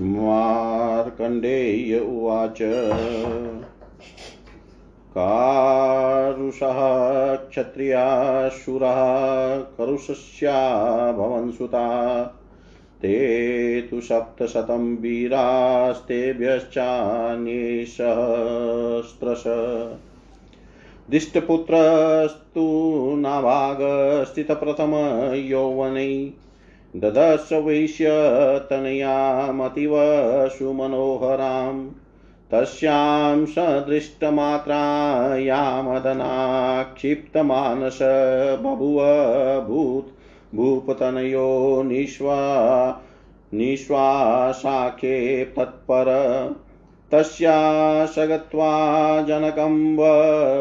मार्कण्डेय उवाच। कारुषः क्षत्रियाशुरः करुषस्या भवन्सुता ते तु सप्तशतं वीरास्तेभ्यश्चान्येसहस्रश दिष्टपुत्रस्तु नाभागस्थितप्रथमयौवनै ददश तनयामतिव सुमनोहराम् तस्यां सदृष्टमात्रायामदनाक्षिप्तमानस बभुव भूत् भूपतनयो निश्वा निश्वासाख्ये तत्पर तस्या सगत्वा जनकं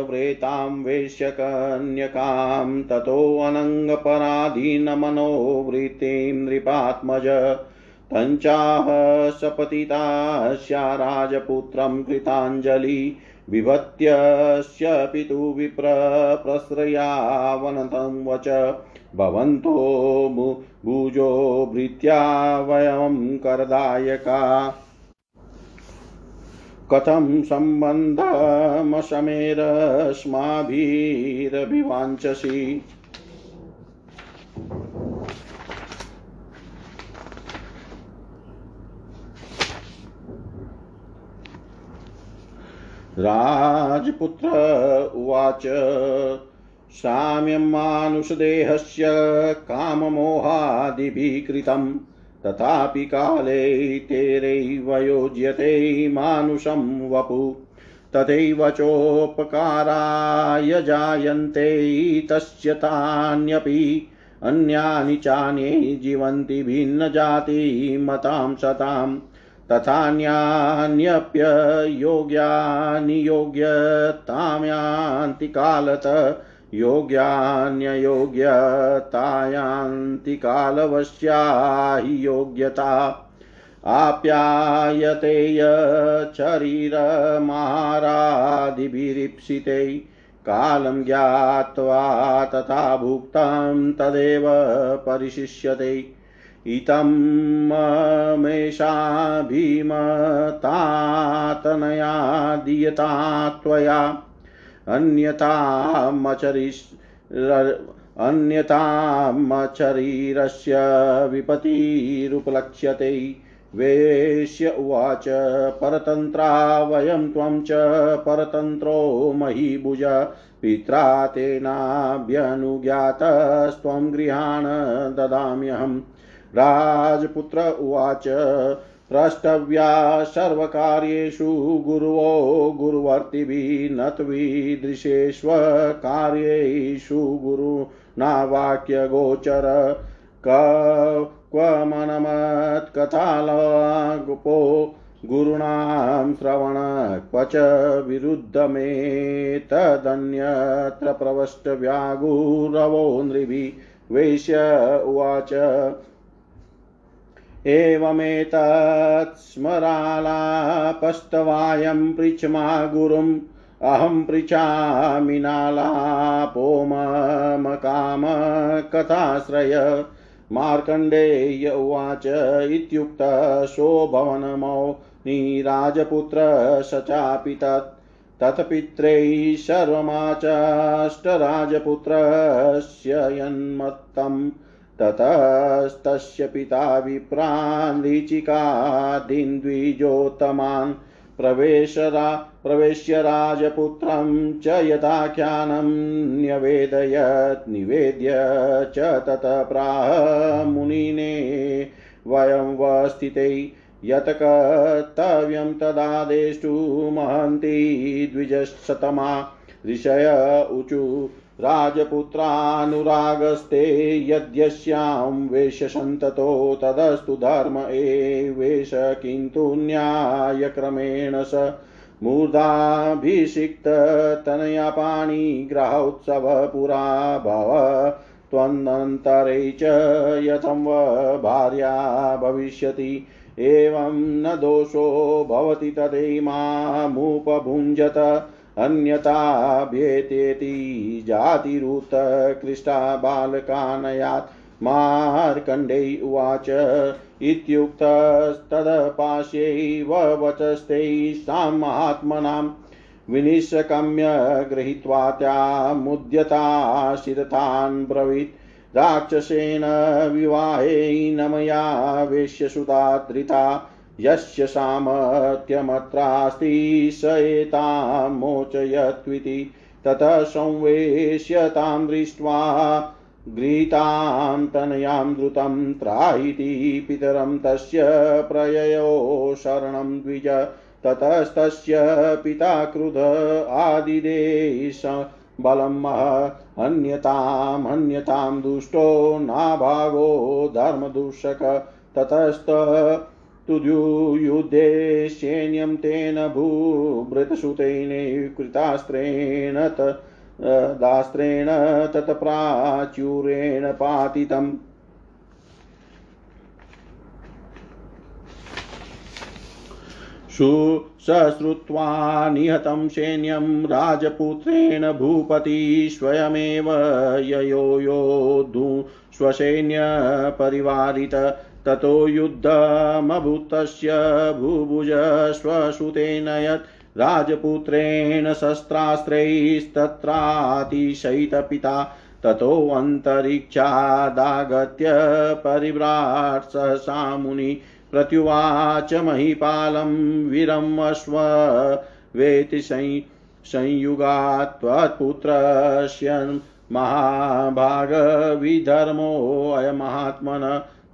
व्रेतां वेश्यकन्यकां ततोऽनङ्गपराधीनमनो वृत्तिं नृपात्मज। तञ्चाह सपतितास्या राजपुत्रं कृताञ्जलि, विभत्यस्य पितु विप्र प्रश्रयावनतं वच। भवन्तो भुजो भृत्या वयं करदायका। कथं सम्बन्धमशमेरस्माभिरभिवाञ्छसि राजपुत्र उवाच साम्यं मानुषदेहस्य काममोहादिभिः कृतं तथापि काले तेरैव योज्यते मानुषं वपु। तथैव चोपकाराय जायन्ते तस्य तान्यपि। अन्यानि चान्ये जीवन्ति भिन्नजातिमतां सताम् तथान्यान्यप्ययोग्यानि योग्यताम्यान्ति कालत योग्यान्ययोग्यतायान्ति कालवश्या हि योग्यता आप्यायते यच्छरीरमारादिभिरीप्सिते कालं ज्ञात्वा तथा भुक्तं तदेव परिशिष्यते। इतं दीयता त्वया। अन्यतामचरिस् अन्यतामचरीरस्य विपतिरुपलक्ष्यते वेश्य उवाच, परतन्त्रा वयं त्वं च परतन्त्रो महीभुज। पित्रा तेनाभ्यनुज्ञातस्त्वं गृहाण ददाम्यहम्। राजपुत्र उवाच प्रष्टव्या सर्वकार्येषु गुरुवो गुरुवर्तिभिः न त्वीदृशेष्वकार्येषु गुरुना वाक्यगोचर क्व मनमत्कथालगुपो गुरूणां श्रवण क्व च विरुद्धमे तदन्यत्र प्रवष्टव्यागुरवो नृभिः वेश्य उवाच एवमेतत् स्मरालापस्तवायं पृच्छमा गुरुम् अहं पृच्छामि नालापो ममकामकथाश्रय मार्कण्डेय उवाच इत्युक्तशो भवनमौनिराजपुत्र स चापि तत्। तत्पित्रै सर्वमाचाष्टराजपुत्रस्य यन्मत्तम्। ततस्तस्य पिता विप्रान् लीचिकादीन् द्विजोत्तमान् प्रवेशरा, प्रवेश्य राजपुत्रं च यथाख्यानं न्यवेदयत् निवेद्य च ततः प्राह मुनिने वयं वस्थिते यत् कर्तव्यं तदादेष्टु महन्ति द्विजशतमा ऋषय ऊचु राजपुत्रानुरागस्ते यद्यस्यां वेशसन्ततो तदस्तु धर्म एवेश किन्तु न्यायक्रमेण स मूर्धाभिषिक्ततनया पाणिग्रहोत्सव पुरा भव। त्वन्नन्तरे च यथं भार्या भविष्यति। एवं न दोषो भवति तदैमामुपभुञ्जत अन्यथाभ्येतेति जातिरुत्कृष्टा बालकानयात् मार्कण्डेय उवाच इत्युक्तस्तदपास्यैव वचस्ते सामात्मनां विनिशकम्य गृहीत्वा त्यामुद्यता शिरथान् ब्रवीत्। राक्षसेन विवाहे न मया वेश्यसुता यस्य सामर्थ्यमत्रास्ति स एतां मोचयत्विति, ततः संवेश्यतां दृष्ट्वा गृहीतां तनयां द्रुतं त्रायिति पितरं तस्य प्रययो शरणं द्विज, ततस्तस्य पिता क्रुध आदिदेश बलम् अन्यताम्, अन्यतां दुष्टो नाभागो धर्मदूषक, ततस्त तुद्युयुद्धे सैन्यं तेन भूभृतसुतेन कृतास्त्रेण दास्त्रेण तत्प्राचुरेण पातितम्। सश्रुत्वा निहतं सैन्यं राजपुत्रेण भूपति स्वयमेव ययो योद्धु स्वसैन्यपरिवारित ततो युद्धमभूतस्य भूभुज स्वसुतेन यत् राजपुत्रेण शस्त्रास्त्रैस्तत्रातिशयितपिता ततोऽन्तरिक्षादागत्य परिव्राट् सहसा मुनि प्रत्युवाच महीपालं वीरमश्व वेति संयुगात् त्वत्पुत्रस्य महाभागविधर्मोऽयमात्मन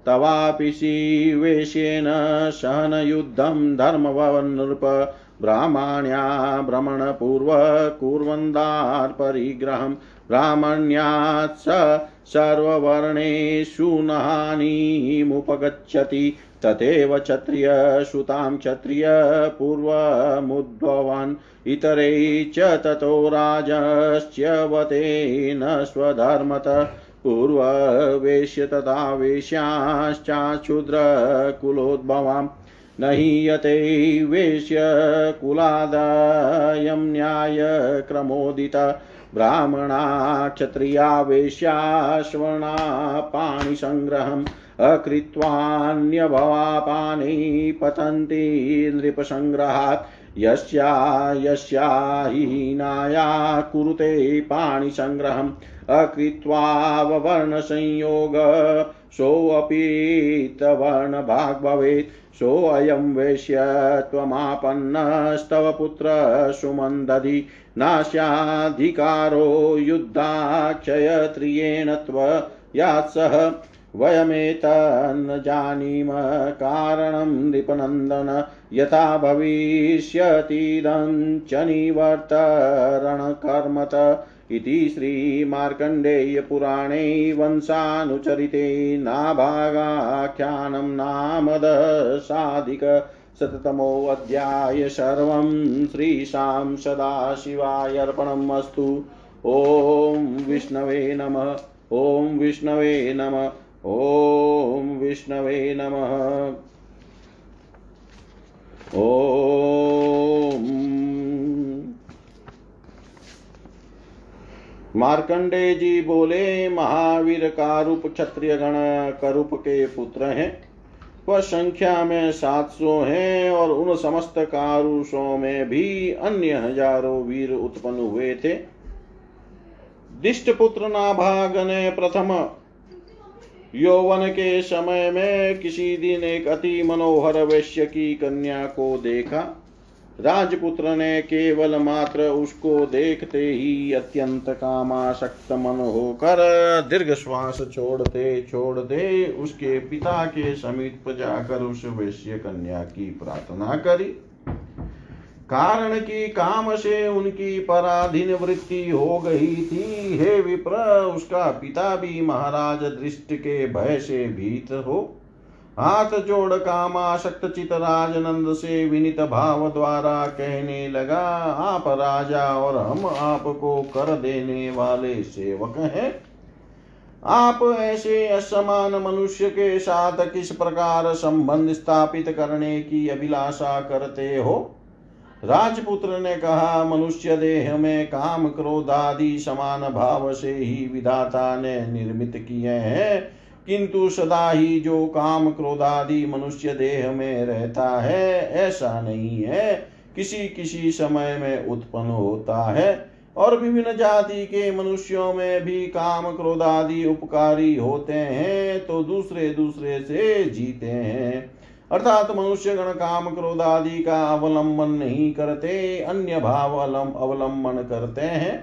तवापि शिवेशेन सहनयुद्धं धर्मवनृप ब्राह्मण्या भ्रमणपूर्व कुर्वन्दार्परिग्रहं ब्राह्मण्यात् स सर्ववर्णेषु नहानिमुपगच्छति तथैव क्षत्रियसुतां क्षत्रिय पूर्वमुद्भवान् इतरै च ततो राजश्च्यवतेन स्वधर्मत पूर्ववेश्य तथा वेश्याश्चाक्षुद्रकुलोद्भवाम् न हीयते वेश्यकुलादायं न्यायक्रमोदित। ब्राह्मणा क्षत्रिया वेश्याश्वणा पाणिसङ्ग्रहम् अकृत्वान्यभवापानै पतन्ति नृपसङ्ग्रहात्। यस्या यस्या हीनाया कुरुते पाणिसङ्ग्रहम्। अकृत्वाववर्णसंयोग सोऽपि तवर्णभाग् भवेत् सोऽयं वेश्य त्वमापन्नस्तव पुत्र सुमन्दधि। नास्याधिकारो युद्धाक्षयत्रियेण त्वयात्सह वयमेतन्न जानीम कारणं नृपनन्दन यथा भविष्यतीदं च निवर्तरणकर्मत इति श्रीमार्कण्डेयपुराणे वंशानुचरिते नाभागाख्यानं नाम शततमोऽध्याय सर्वं श्रीशां सदाशिवाय अस्तु। ॐ विष्णवे नमः। ॐ विष्णवे नमः। ॐ विष्णवे नमः। ॐ मार्कंडे जी बोले, महावीर का रूप क्षत्रिय गण करूप के पुत्र हैं। वह संख्या में सात सौ है और उन समस्त कारुषों में भी अन्य हज़ारों वीर उत्पन्न हुए थे। दिष्ट पुत्र नाभाग ने प्रथम यौवन के समय में किसी दिन एक अति मनोहर वैश्य की कन्या को देखा। राजपुत्र ने केवल मात्र उसको देखते ही अत्यंत कामाशक्त मन होकर दीर्घ श्वास छोड़ते छोड़ते उसके पिता के समीप जाकर उस वैश्य कन्या की प्रार्थना करी। कारण की काम से उनकी पराधीन वृत्ति हो गई थी। हे विप्र, उसका पिता भी महाराज दृष्टि के भय से भीत हो। हाथ जोड़ कामाशक्त चित राजनंद से विनित भाव द्वारा कहने लगा, आप राजा और हम आपको कर देने वाले सेवक हैं। आप ऐसे असमान मनुष्य के साथ किस प्रकार संबंध स्थापित करने की अभिलाषा करते हो? राजपुत्र ने कहा, मनुष्य देह में काम क्रोध आदि समान भाव से ही विधाता ने निर्मित किए हैं। किंतु सदा ही जो काम क्रोधादि मनुष्य देह में रहता है, ऐसा नहीं है। किसी किसी समय में उत्पन्न होता है और विभिन्न जाति के मनुष्यों में भी काम क्रोध आदि उपकारी होते हैं तो दूसरे दूसरे से जीते हैं। अर्थात मनुष्य गण काम क्रोध आदि का अवलंबन नहीं करते, अन्य भाव अवलंबन करते हैं।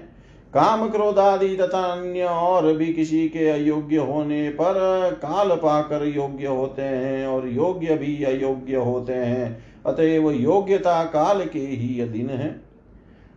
काम क्रोध आदि तथा अन्य और भी किसी के अयोग्य होने पर काल पाकर योग्य होते हैं और योग्य भी अयोग्य होते हैं। अतएव योग्यता काल के ही अधीन है।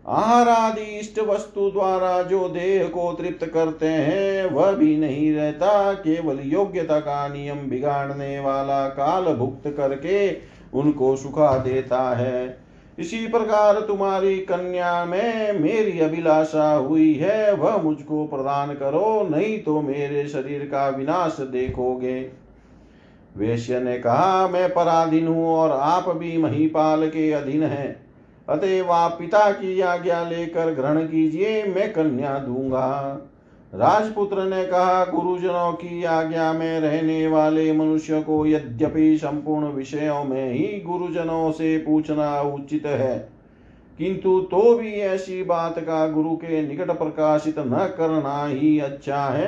आहार आदि इष्ट वस्तु द्वारा जो देह को तृप्त करते हैं, वह भी नहीं रहता। केवल योग्यता का नियम बिगाड़ने वाला काल भुक्त करके उनको सुखा देता है। इसी प्रकार तुम्हारी कन्या में मेरी अभिलाषा हुई है, वह मुझको प्रदान करो, नहीं तो मेरे शरीर का विनाश देखोगे। वेश्य ने कहा, मैं पराधीन हूँ और आप भी महीपाल के अधीन हैं। अतएव आप पिता की आज्ञा लेकर ग्रहण कीजिए, मैं कन्या दूँगा। राजपुत्र ने कहा, गुरुजनों की आज्ञा में रहने वाले मनुष्य को यद्यपि संपूर्ण विषयों में ही गुरुजनों से पूछना उचित है, किंतु तो भी ऐसी बात का गुरु के निकट प्रकाशित न करना ही अच्छा है।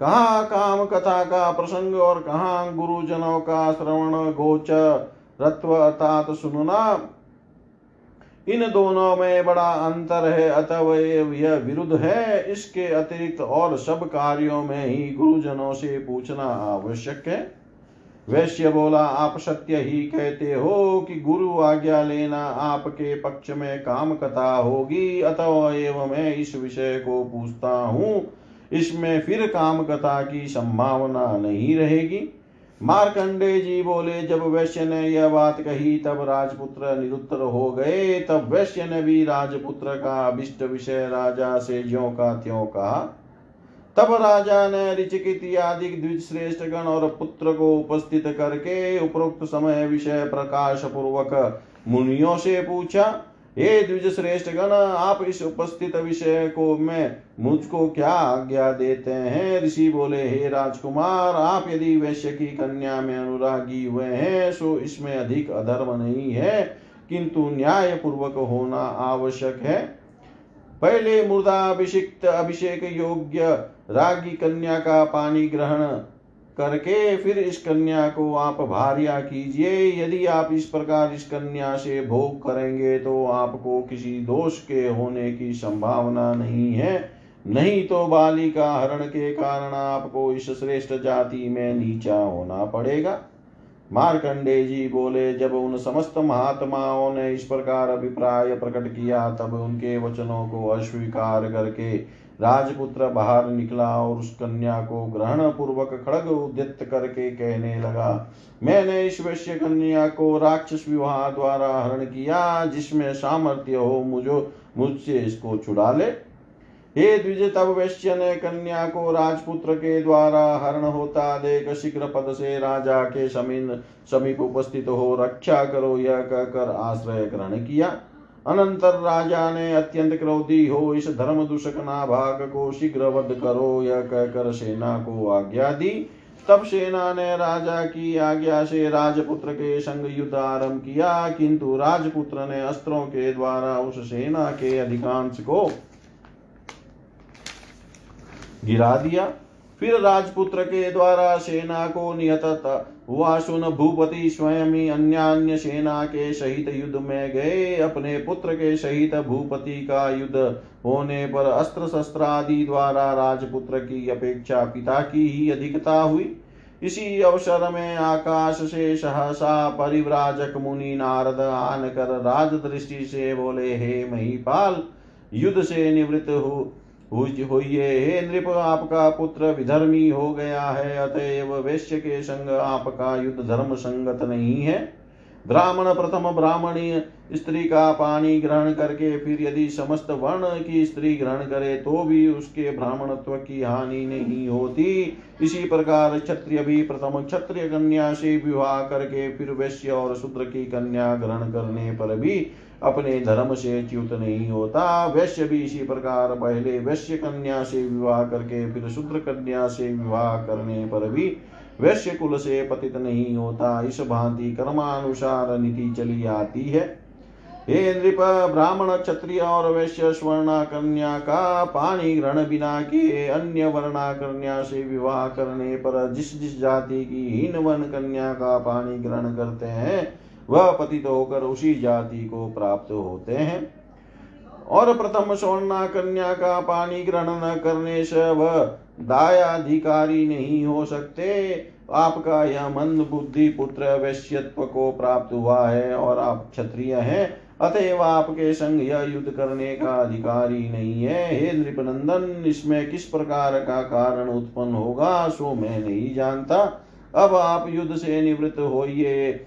कहा काम कथा का प्रसंग और कहा गुरुजनों का श्रवण गोचर, रत्व अर्थात सुनना इन दोनों में बड़ा अंतर है अतः यह विरुद्ध है। इसके अतिरिक्त और सब कार्यों में ही गुरुजनों से पूछना आवश्यक है। वैश्य बोला, आप सत्य ही कहते हो कि गुरु आज्ञा लेना आपके पक्ष में काम कथा होगी। अतः एवं मैं इस विषय को पूछता हूँ। इसमें फिर काम कथा की संभावना नहीं रहेगी। मारकंडे जी बोले, जब वैश्य ने यह बात कही, तब राजपुत्र निरुत्तर हो गए। तब वैश्य ने भी राजपुत्र का अभिष्ट विषय राजा से ज्यो का त्यों कहा। तब राजा ने ऋचिकित आदि द्विज श्रेष्ठ गण और पुत्र को उपस्थित करके उपरोक्त समय विषय प्रकाश पूर्वक मुनियों से पूछा हे द्विज श्रेष्ठ गण, आप इस उपस्थित विषय को मैं मुझको क्या आज्ञा देते हैं? ऋषि बोले, हे राजकुमार, आप यदि वैश्य की कन्या में अनुरागी हुए हैं, सो इसमें अधिक अधर्म नहीं है, किंतु न्याय पूर्वक होना आवश्यक है। पहले मुर्दा अभिषिक्त अभिषेक योग्य रागी कन्या का पानी ग्रहण करके फिर इस कन्या को आप भार्या कीजिए। यदि आप इस प्रकार इस कन्या से भोग करेंगे तो आपको किसी दोष के होने की संभावना नहीं है। नहीं तो बालिका हरण के कारण आपको इस श्रेष्ठ जाति में नीचा होना पड़ेगा। मारकंडे जी बोले, जब उन समस्त महात्माओं ने इस प्रकार अभिप्राय प्रकट किया, तब उनके वचनों को अस्वीकार करके राजपुत्र बाहर निकला और उस कन्या को ग्रहण पूर्वक खड़ग उद्यत करके कहने लगा, मैंने इस वैश्य कन्या को राक्षस विवाह द्वारा हरण किया, जिसमें सामर्थ्य हो मुझो, मुझसे इसको छुड़ा ले। हे द्विज तब वैश्य ने कन्या को राजपुत्र के द्वारा हरण होता देख शीघ्र पद से राजा के समीन समीप उपस्थित हो रक्षा करो, यह कहकर आश्रय ग्रहण किया। अनंतर राजा ने अत्यंत क्रोधी हो इस धर्म दूषक नाभाग को शीघ्र वध करो, यह कहकर सेना को आज्ञा दी। तब सेना ने राजा की आज्ञा से राजपुत्र के संग युद्ध आरंभ किया, किंतु राजपुत्र ने अस्त्रों के द्वारा उस सेना के अधिकांश को गिरा दिया। फिर राजपुत्र के द्वारा सेना को निहत हुआ सुन भूपति स्वयं ही अन्य सेना के सहित युद्ध में गए। अपने पुत्र के सहित भूपति का युद्ध होने पर अस्त्र शस्त्र आदि द्वारा राजपुत्र की अपेक्षा पिता की ही अधिकता हुई। इसी अवसर में आकाश से सहसा परिव्राजक मुनि नारद आन कर राज दृष्टि से बोले, हे महीपाल, युद्ध से निवृत्त हो। होइए नृप आपका पुत्र, विधर्मी हो गया है, अतएव वैश्य के संग आपका युद्ध धर्म संगत नहीं है। ब्राह्मण प्रथम ब्राह्मणी, स्त्री का पानी ग्रहण करके फिर यदि समस्त वर्ण की स्त्री ग्रहण करे तो भी उसके ब्राह्मणत्व की हानि नहीं होती। इसी प्रकार क्षत्रिय भी प्रथम क्षत्रिय कन्या से विवाह करके फिर वैश्य और शूद्र की कन्या ग्रहण करने पर भी अपने धर्म से च्युत नहीं होता। वैश्य भी इसी प्रकार पहले वैश्य कन्या से विवाह करके, फिर शूद्र कन्या से विवाह करने पर भी वैश्य कुल से पतित नहीं होता। इस भांति कर्मानुसार नीति चली आती है। हे नृप, ब्राह्मण, क्षत्रिय और वैश्य स्वर्णा कन्या का पानी ग्रहण बिना के अन्य वर्णा कन्या से विवाह करने पर जिस जिस जाति की हीन वन कन्या का पानी ग्रहण करते हैं वह पतित होकर उसी जाति को प्राप्त होते हैं। और प्रथम स्वर्णा कन्या का पानी ग्रहण न करने से वह दायाधिकारी नहीं हो सकते। आपका यह मंद बुद्धि पुत्र वैश्यत्व को प्राप्त हुआ है और आप क्षत्रिय हैं, अतएव आपके संग यह युद्ध करने का अधिकारी नहीं है। हे नृपनंदन, इसमें किस प्रकार का कारण उत्पन्न होगा, सो मैं नहीं जानता। अब आप युद्ध से निवृत्त होइए।